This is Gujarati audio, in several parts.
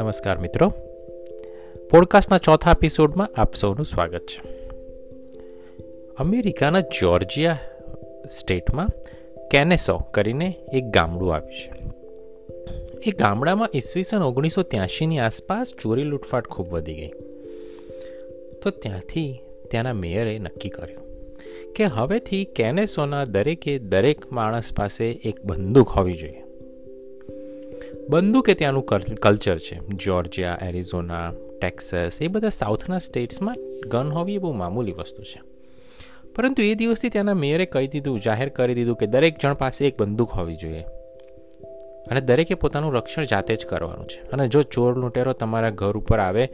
નમસ્કાર મિત્રો. પોડકાસ્ટના ચોથા એપિસોડમાં આપ સૌનું સ્વાગત છે. અમેરિકાના જ્યોર્જિયા સ્ટેટમાં કેનેસો કરીને એક ગામડું આવ્યું છે. એ ગામડામાં ઈસવીસન ઓગણીસો ત્યાસીની આસપાસ ચોરી લૂંટફાટ ખૂબ વધી ગઈ. તો ત્યાંથી ત્યાંના મેયરે નક્કી કર્યું કે હવેથી કેનેસોના દરેકે દરેક માણસ પાસે એક બંદૂક હોવી જોઈએ. બંદૂક ત્યાંનું કલ્ચર છે. જ્યોર્જિયા, એરિઝોના, ટેક્સસ, એ બધા સાઉથના સ્ટેટ્સમાં ગન હોવી એ બહુ મામૂલી વસ્તુ છે. પરંતુ એ દિવસથી ત્યાંના મેયરે કહી દીધું, જાહેર કરી દીધું કે દરેક જણ પાસે એક બંદૂક હોવી જોઈએ. અને દરેકે પોતાનું રક્ષણ જાતે જ કરવાનું છે. અને જો ચોર લૂંટેરો તમારા ઘર ઉપર આવે,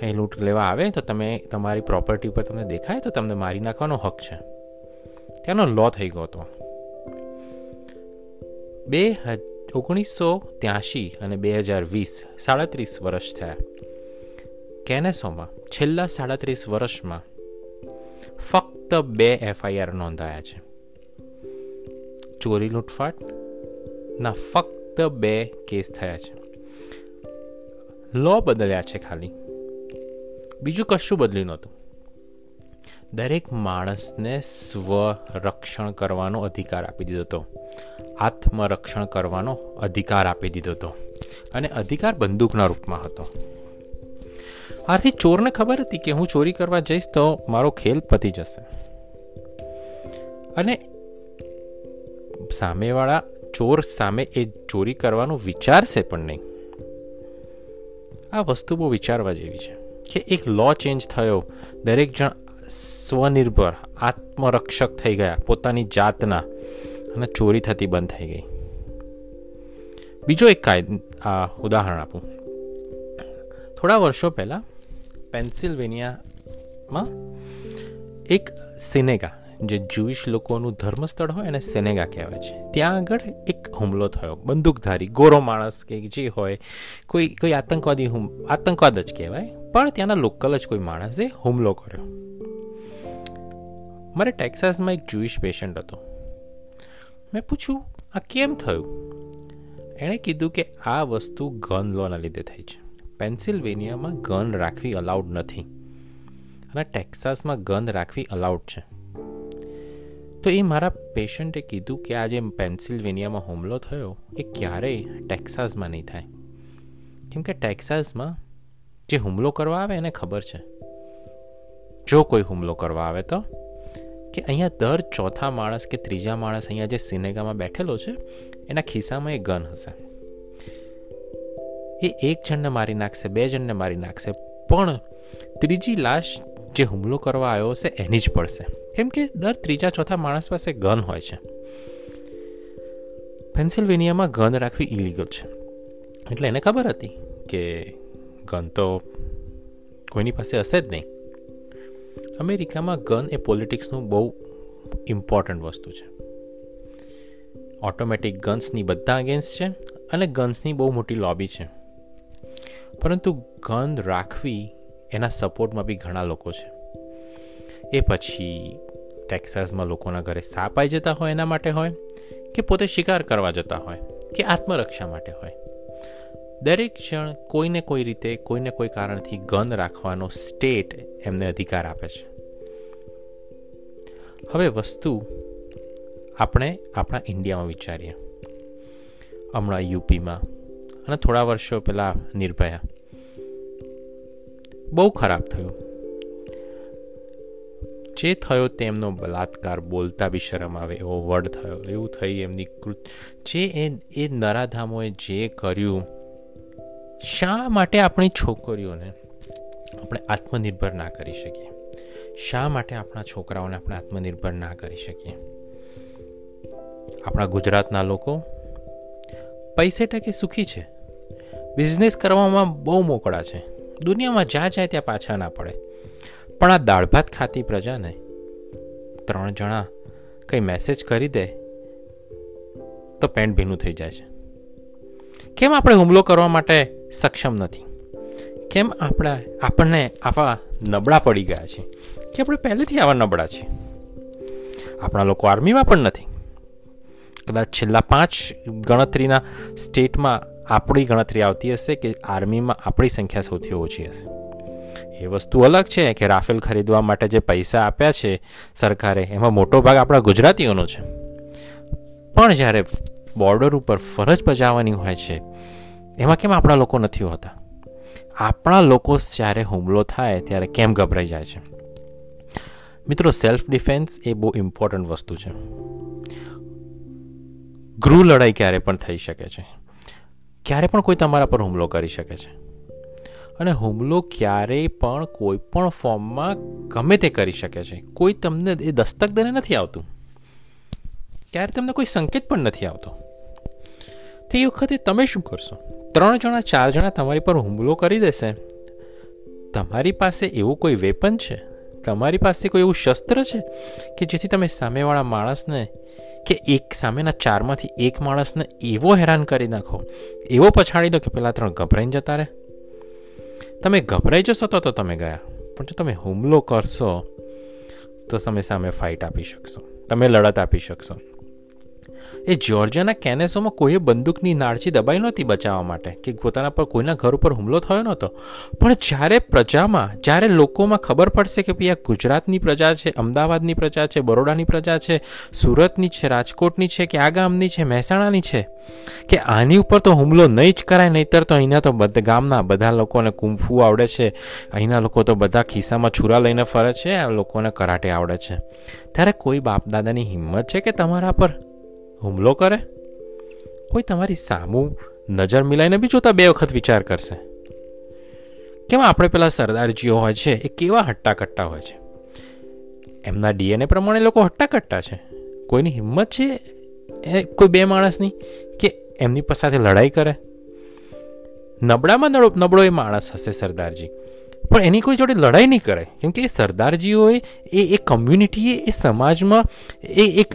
કંઈ લૂંટ લેવા આવે, તો તમે તમારી પ્રોપર્ટી ઉપર તમને દેખાય, તો તમને મારી નાખવાનો હક છે. ત્યાંનો લો થઈ ગયો હતો. બે ઓગણીસો ત્યાંશી અને બે હજાર વીસ સાડત્રીસ વર્ષ થયા. કેનેસોમાં છેલ્લા સાડત્રીસ વર્ષમાં ફક્ત બે એફઆઈઆર નોંધાયા છે. ચોરી લૂંટફાટ ના ફક્ત બે કેસ થયા છે. લો બદલ્યા છે ખાલી. બીજું કશું બદલ્યું નહોતું. દરેક માણસને સ્વરક્ષણ કરવાનો અધિકાર આપી દીધો હતો. આત્મરક્ષણ કરવાનો અધિકાર આપી દીધો હતો અને અધિકાર બંદૂકના રૂપમાં હતો. આથી ચોરને ખબર હતી કે હું ચોરી કરવા જઈશ તો મારો ખેલ પતી જશે. અને સામેવાળા ચોર સામે એ ચોરી કરવાનું વિચારશે પણ નહીં. આ વસ્તુ બહુ વિચારવા જેવી છે કે એક લો ચેન્જ થયો. દરેક જણ સ્વનિર્ભર, આત્મરક્ષક થઈ ગયા પોતાની જાતના. અને ચોરી થતી બંધ થઈ ગઈ. બીજો એક કાયદ ઉદાહરણ આપું. થોડા વર્ષો પહેલાં પેન્સિલ્વેનિયામાં એક સિનેગા, જે જુઈશ લોકોનું ધર્મસ્થળ હોય એને સેનેગા કહેવાય છે. ત્યાં આગળ એક હુમલો થયો. બંદૂકધારી, ગોરો માણસ કે જે હોય, કોઈ કોઈ આતંકવાદી હુમ, આતંકવાદ જ કહેવાય. પણ ત્યાંના લોકલ જ કોઈ માણસે હુમલો કર્યો. મારે ટેક્સાસમાં એક જુઈશ પેશન્ટ હતો. મેં પૂછ્યું, આ કેમ થયું? એણે કીધું કે આ વસ્તુ ગન લોના લીધે થઈ છે. પેન્સિલ્વેનિયામાં ગન રાખવી અલાઉડ નથી. અને ટેક્સાસમાં ગન રાખવી અલાઉડ છે. તો એ મારા પેશન્ટે કીધું કે આ જે પેન્સિલ્વેનિયામાં હુમલો થયો, એ ક્યારેય ટેક્સાસમાં નહીં થાય. કેમ કે ટેક્સાસમાં જે હુમલો કરવા આવે એને ખબર છે. જો કોઈ હુમલો કરવા આવે તો કે અહીંયા દર ચોથા માણસ કે ત્રીજા માણસ અહીંયા જે સિનેગામાં બેઠેલો છે, એના ખિસ્સામાં એ ગન હશે. એ એક જણને મારી નાખશે, બે જણને મારી નાખશે, પણ ત્રીજી લાશ જે હુમલો કરવા આવ્યો હશે એની જ પડશે. કેમ કે દર ત્રીજા ચોથા માણસ પાસે ગન હોય છે. પેન્સિલ્વેનિયામાં ગન રાખવી ઇલીગલ છે. એટલે એને ખબર હતી કે ગન તો કોઈની પાસે હશે જ નહીં. અમેરિકામાં ગન એ પોલિટિક્સનું બહુ ઇમ્પોર્ટન્ટ વસ્તુ છે. ઓટોમેટિક ગન્સની બધા અગેન્સ્ટ છે અને ગન્સની બહુ મોટી લોબી છે. પરંતુ ગન રાખવી એના સપોર્ટમાં બી ઘણા લોકો છે. એ પછી ટેક્સાસમાં લોકોના ઘરે સાપ આવી જતા હોય એના માટે હોય કે પોતે શિકાર કરવા જતા હોય કે આત્મરક્ષા માટે હોય. દરેક જણ કોઈને કોઈ રીતે, કોઈને કોઈ કારણથી ગન રાખવાનો સ્ટેટ એમને અધિકાર આપે છે. હવે વસ્તુ આપણે આપણા ઇન્ડિયામાં વિચારીએ. હમણાં યુપીમાં અને થોડા વર્ષો પહેલાં નિર્ભયા. બહુ ખરાબ થયું. જે થયો તેમનો બલાત્કાર બોલતા બી શરમ આવે, એવો વર્ડ થયો, એવું થઈ એમની કૃત, જે એ એ નરાધામોએ જે કર્યું શા માટે આપણી છોકરીઓને આપણે આત્મનિર્ભર ના કરી શકીએ? શા માટે આપણા છોકરાઓને આપણે આત્મનિર્ભર ના કરી શકીએ? આપણા ગુજરાતના લોકો પૈસે ટકે સુખી છે. બિઝનેસ કરવામાં બહુ મોકળા છે. દુનિયામાં જ્યાં જાય ત્યાં પાછા ના પડે. પણ આ દાળ ભાત ખાતી પ્રજાને ત્રણ જણા કંઈ મેસેજ કરી દે તો પેન્ટ ભીનું થઈ જાય છે. કેમ આપણે હુમલો કરવા માટે સક્ષમ નથી? કેમ આપણે આપણને આવા નબળા પડી ગયા છે? કે આપણે પહેલેથી આવા નબળા છીએ આપણા લોકો આર્મીમાં પણ નથી. કદાચ છેલ્લા પાંચ ગણતરીના સ્ટેટમાં આપણી ગણતરી આવતી હશે કે આર્મીમાં આપણી સંખ્યા સૌથી ઓછી હશે. એ વસ્તુ અલગ છે કે રાફેલ ખરીદવા માટે જે પૈસા આપ્યા છે સરકારે, એમાં મોટો ભાગ આપણા ગુજરાતીઓનો છે. પણ જ્યારે બોર્ડર ઉપર ફરજ બજાવવાની હોય છે. એમાં કેમ આપણા લોકો નથી હોતા? આપણા લોકો જ્યારે હુમલો થાય ત્યારે કેમ ગભરાઈ જાય છે? મિત્રો સેલ્ફ ડિફેન્સ એ બહુ ઇમ્પોર્ટન્ટ વસ્તુ છે. ગૃહ લડાઈ ક્યારે પણ થઈ શકે છે. ક્યારે પણ કોઈ તમારા પર હુમલો કરી શકે છે. અને હુમલો ક્યારેય પણ કોઈ પણ ફોર્મમાં ગમે તે કરી શકે છે. કોઈ તમને એ દસ્તક દરે નથી આવતું. ત્યારે તમને કોઈ સંકેત પણ નથી આવતો. તે વખતે તમે શું કરશો? ત્રણ જણા, ચાર જણા તમારી પર હુમલો કરી દેશે. તમારી પાસે એવું કોઈ વેપન છે? તમારી પાસે કોઈ એવું શસ્ત્ર છે? કે જેથી તમે સામેવાળા માણસને કે એક સામેના ચારમાંથી એક માણસને એવો હેરાન કરી નાખો? એવો પછાડી દો કે પેલા ત્રણ ગભરાઈને જતા રહે. તમે ગભરાઈ જશો તો તો તમે ગયા. પણ જો તમે હુમલો કરશો, તો તમે સામે ફાઇટ આપી શકશો. તમે લડત આપી શકશો. એ જ્યોર્જિયાના કેનેસોમાં કોઈએ બંદૂકની નાળચી દબાઈ નહોતી બચાવવા માટે, કે પોતાના પર કોઈના ઘર ઉપર હુમલો થયો નહોતો. પણ જ્યારે પ્રજામાં, જ્યારે લોકોમાં ખબર પડશે કે ભાઈ આ ગુજરાતની પ્રજા છે, અમદાવાદની પ્રજા છે, બરોડાની પ્રજા છે, સુરતની છે, રાજકોટની છે, કે આ ગામની છે, મહેસાણાની છે, કે આની ઉપર તો હુમલો નહીં જ કરાય, નહીતર તો અહીંના તો બધા, ગામના બધા લોકોને કુંફુ આવડે છે, અહીંના લોકો તો બધા ખિસ્સામાં છુરા લઈને ફરે છે, આ લોકોને કરાટે આવડે છે. ત્યારે કોઈ બાપ દાદાની હિંમત છે કે તમારા પર હુમલો કરે? કોઈ તમારી સામું નજર મિલાઈને બી જોતા બે વખત વિચાર કરશે. કેમ આપણે પેલા સરદારજીઓ હોય છે, એ કેવા હટ્ટા કટ્ટા હોય છે? એમના ડીએનએ પ્રમાણે લોકો હટ્ટા કટ્ટા છે. કોઈની હિંમત છે એ કોઈ બે માણસની કે એમની સાથે લડાઈ કરે? નબળામાં નબળો એ માણસ હશે સરદારજી. પણ એની કોઈ જોડે લડાઈ નહીં કરાય. કેમ કે એ સરદારજીઓએ, એ એક કમ્યુનિટીએ એ સમાજમાં એ એક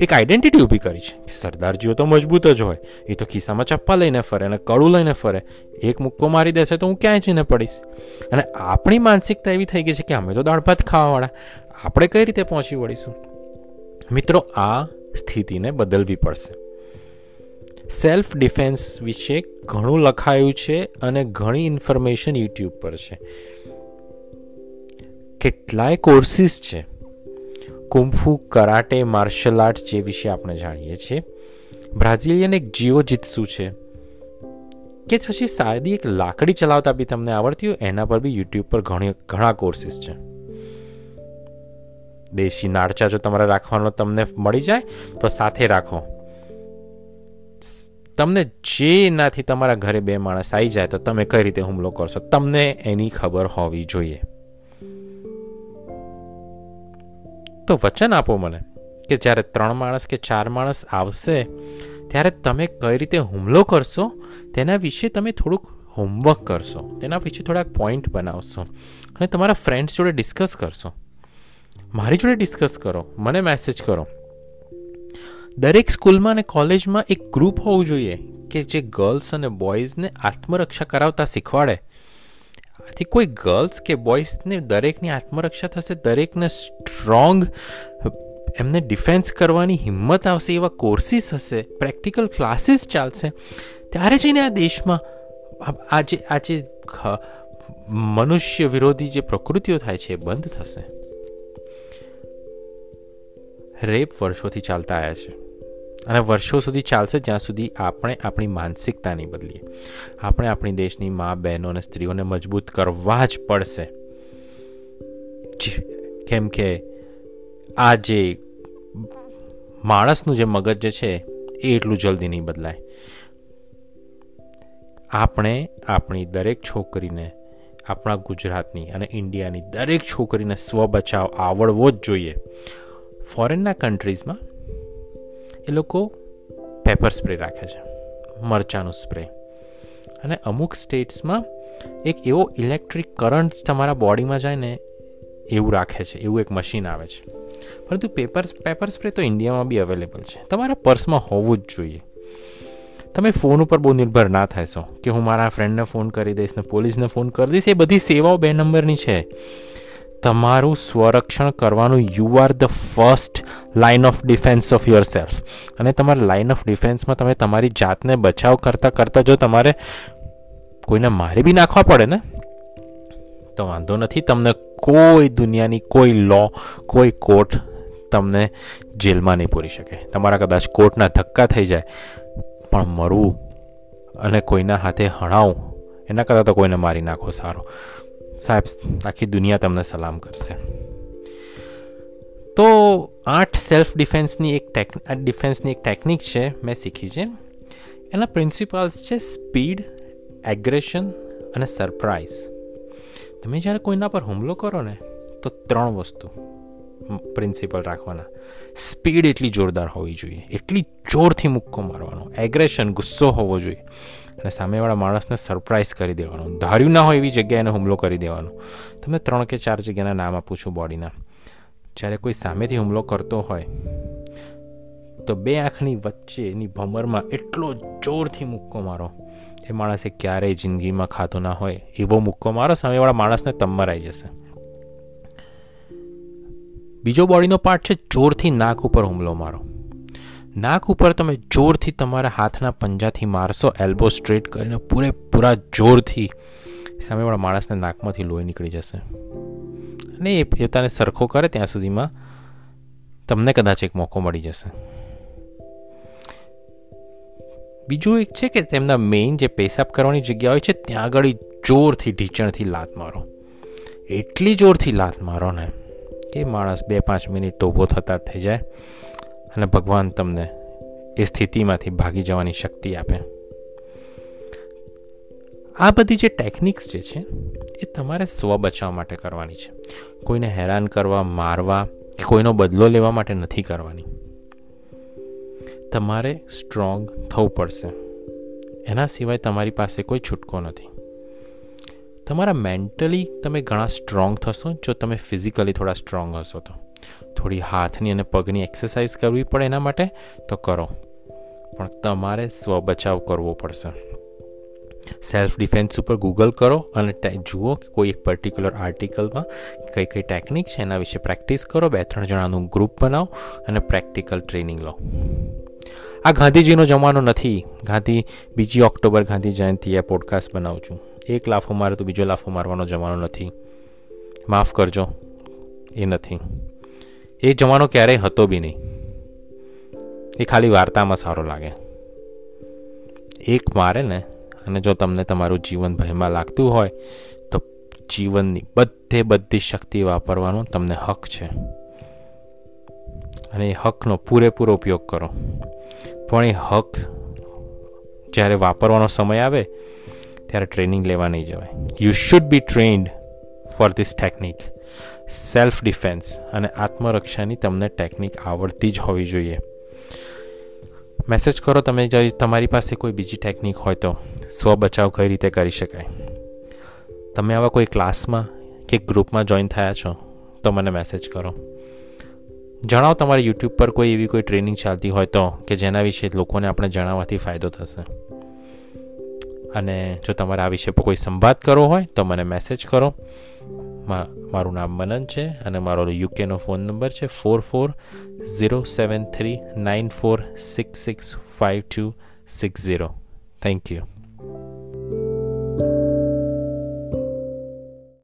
એક આઈડેન્ટિટી ઊભી કરી છે કે સરદારજીઓ તો મજબૂત જ હોય. એ તો ખિસ્સામાં ચપ્પા લઈને ફરે અને કડું લઈને ફરે. એક મુક્કો મારી દેશે તો હું ક્યાંય જઈને પડીશ. અને આપણી માનસિકતા એવી થઈ ગઈ છે કે અમે તો દાળ ભાત ખાવાવાળા. આપણે કઈ રીતે પહોંચી વળીશું? મિત્રો, આ સ્થિતિને બદલવી પડશે. સેલ્ફ ડિફેન્સ વિશે ઘણું લખાયું છે અને ઘણી ઇન્ફોર્મેશન યુટ્યુબ પર છે. કેટલાય કોર્સિસ છે. કુંફુ કરાટે માર્શલ આર્ટ જે વિશે આપણે જાણીએ છીએ. બ્રાઝિલિયન એક જીઓ જીતસુ છે. કે પછી સાદી એક લાકડી ચલાવતા બી તમને આવડતી હોય, એના પર બી યુટ્યુબ પર ઘણી ઘણા કોર્સિસ છે. દેશી નાળચા જો તમારે રાખવાનો તમને મળી જાય, તો સાથે રાખો. તમને જે એનાથી તમારા ઘરે બે માણસ આવી જાય તો તમે કઈ રીતે હુમલો કરશો? તમને એની ખબર હોવી જોઈએ. તો વચન આપો મને કે જ્યારે ત્રણ માણસ કે ચાર માણસ આવશે, ત્યારે તમે કઈ રીતે હુમલો કરશો? તેના વિશે તમે થોડુંક હોમવર્ક કરશો. તેના વિશે થોડાક પોઈન્ટ બનાવશો. અને તમારા ફ્રેન્ડ્સ જોડે ડિસ્કસ કરશો. મારી જોડે ડિસ્કસ કરો. મને મેસેજ કરો. દરેક સ્કૂલમાં અને કોલેજમાં એક ગ્રુપ હોવું જોઈએ કે જે ગર્લ્સ અને બોયઝને આત્મરક્ષા કરાવતા શીખવાડે. આથી કોઈ ગર્લ્સ કે બોયઝને દરેકની આત્મરક્ષા થશે, દરેકને સ્ટ્રોંગ એમને ડિફેન્સ કરવાની હિંમત આવશે, એવા કોર્સિસ હશે પ્રેક્ટિકલ ક્લાસીસ ચાલશે, ત્યારે જઈને આ દેશમાં આજે આજે મનુષ્ય વિરોધી જે પ્રકૃતિઓ થાય છે એ બંધ થશે. રેપ વર્ષોથી ચાલતા આવ્યા છે. અને વર્ષો સુધી ચાલશે જ્યાં સુધી આપણે આપણી માનસિકતા નહીં બદલીએ. આપણે આપણી દેશની મા, બહેનો અને સ્ત્રીઓને મજબૂત કરવા જ પડશે. કેમ કે આ જે માણસનું જે મગજ જે છે, એ એટલું જલ્દી નહીં બદલાય. આપણે આપણી દરેક છોકરીને, આપણા ગુજરાતની અને ઇન્ડિયાની દરેક છોકરીને સ્વ બચાવ આવડવો જ જોઈએ. ફોરેનના કન્ટ્રીઝમાં એ લોકો પેપર સ્પ્રે રાખે છે, મરચાંનું સ્પ્રે અને અમુક સ્ટેટ્સમાં એક એવો ઇલેક્ટ્રિક કરંટ તમારા બોડીમાં જાય ને એવું રાખે છે, એવું એક મશીન આવે છે. પરંતુ પેપર પેપર સ્પ્રે તો ઇન્ડિયામાં બી અવેલેબલ છે. તમારા પર્સમાં હોવું જ જોઈએ. તમે ફોન ઉપર બહુ નિર્ભર ના થાશો કે હું મારા ફ્રેન્ડને ફોન કરી દઈશ ને પોલીસને ફોન કરી દઈશ, એ બધી સેવાઓ બે નંબરની છે. તમારું સ્વરક્ષણ કરવાનું you are the first line of defence of yourself અને તમારા લાઇન ઓફ ડિફેન્સમાં તમે તમારી જાતને બચાવ કરતાં કરતાં જો તમારે કોઈને મારી બી નાખવા પડે ને, તો વાંધો નથી, તમને કોઈ દુનિયાની કોઈ લો કોઈ કોર્ટ તમને જેલમાં નહીં પૂરી શકે. તમારા કદાચ કોર્ટના ધક્કા થઈ જાય, પણ મરવું અને કોઈના હાથે હણાવું, એના કરતાં તો કોઈને મારી નાખો સારો. સાહેબ, આખી દુનિયા તમને સલામ કરશે. તો આઠ સેલ્ફ ડિફેન્સની એક ટેક ડિફેન્સની એક ટેકનિક છે, મેં શીખી છે. એના પ્રિન્સિપલ્સ છે સ્પીડ, એગ્રેશન અને સરપ્રાઇઝ તમે જ્યારે કોઈના પર હુમલો કરો ને, તો ત્રણ વસ્તુ પ્રિન્સિપલ રાખવાના. સ્પીડ એટલી જોરદાર હોવી જોઈએ, એટલી જોરથી મુક્કો મારવાનો. એગ્રેશન ગુસ્સો હોવો જોઈએ. અને સામેવાળા માણસને સરપ્રાઇઝ કરી દેવાનો. ધાર્યું ના હોય એવી જગ્યાએ હુમલો કરી દેવાનો. તમે ત્રણ કે ચાર જગ્યાના નામ આપું છું બોડીના. જ્યારે કોઈ સામેથી હુમલો કરતો હોય, તો બે આંખની વચ્ચેની ભમરમાં એટલો જોરથી મુક્કો મારો. એ માણસે ક્યારેય જિંદગીમાં ખાતો ના હોય એવો મુક્કો મારો, સામેવાળા માણસને તમ મરાઈ જશે. બીજો બોડીનો પાર્ટ છે, જોરથી નાક ઉપર હુમલો મારો. નાક ઉપર તમે જોરથી તમારા હાથના પંજાથી મારશો એલ્બો સ્ટ્રેટ કરીને પૂરેપૂરા જોરથી સામેવાળા માણસને નાકમાંથી લોહી નીકળી જશે. અને એ પોતાને સરખો કરે ત્યાં સુધીમાં તમને કદાચ એક મોકો મળી જશે. બીજું એક છે કે તેમના મેઇન જે પેશાબ કરવાની જગ્યા હોય છે, ત્યાં આગળ જોરથી ઢીચણથી લાત મારો. એટલી જોરથી લાત મારો ને કે માણસ બે પાંચ મિનિટ ઊભો થતા થઈ જાય. અને ભગવાન તમને એ સ્થિતિમાંથી ભાગી જવાની શક્તિ આપે. આ બધી જે ટેકનિક્સ જે છે, એ તમારે સ્વ બચાવ માટે કરવાની છે. કોઈને હેરાન કરવા, મારવા કે કોઈનો બદલો લેવા માટે નથી કરવાની. તમારે સ્ટ્રોંગ થવું પડશે. એના સિવાય તમારી પાસે કોઈ છૂટકો નથી. તમારા મેન્ટલી તમે ઘણા સ્ટ્રોંગ થશો, જો તમે ફિઝિકલી થોડા સ્ટ્રોંગ હશો તો. થોડી હાથની અને પગની એક્સરસાઇઝ કરવી પડે એના માટે તો કરો. પણ તમારે સ્વ બચાવ કરવો પડશે. સેલ્ફ ડિફેન્સ ઉપર ગૂગલ કરો અને જુઓ કે કોઈ એક પર્ટિક્યુલર આર્ટિકલમાં કઈ કઈ ટેકનિક છે એના વિશે પ્રેક્ટિસ કરો. બે ત્રણ જણાનું ગ્રુપ બનાવો અને પ્રેક્ટિકલ ટ્રેનિંગ લો. આ ગાંધીજીનો જમાનો નથી. ગાંધી, બીજી ઓક્ટોબર ગાંધી જયંતિ એ પોડકાસ્ટ બનાવું છું. એક લાફો મારે તો બીજો લાફો મારવાનો જમાનો નથી. માફ કરજો. એ નથી. એ જમાનો ક્યારેય હતો બી નહીં. એ ખાલી વાર્તામાં સારો લાગે. એક મારે ને, અને જો તમને તમારું જીવન ભયમાં લાગતું હોય, તો જીવનની બધે બધી શક્તિ વાપરવાનો તમને હક છે. અને એ હકનો પૂરેપૂરો ઉપયોગ કરો. પણ એ હક જ્યારે વાપરવાનો સમય આવે, ત્યારે ટ્રેનિંગ લેવા નહીં જવાય. You should be trained for this technique self defence અને આત્મરક્ષાની તમને ટેકનિક આવડતી જ હોવી જોઈએ. મેસેજ કરો તમે જ્યારે તમારી પાસે કોઈ બીજી ટેકનિક હોય તો સ્વ બચાવ કઈ રીતે કરી શકાય? તમે આવા કોઈ ક્લાસમાં કે ગ્રુપમાં જોઈન થયા છો તો મને મેસેજ કરો. જણાવો તમારી યુટ્યુબ પર કોઈ એવી કોઈ ટ્રેનિંગ ચાલતી હોય તો કે જેના વિશે લોકોને આપણે જણાવવાથી ફાયદો થશે. અને જો તમારે આ વિશે પર કોઈ સંવાદ કરવો હોય તો મને મેસેજ કરો. મારું નામ મનન છે અને મારો યુકેનો ફોન નંબર છે four four zero seven three nine four six six five two six zero thank you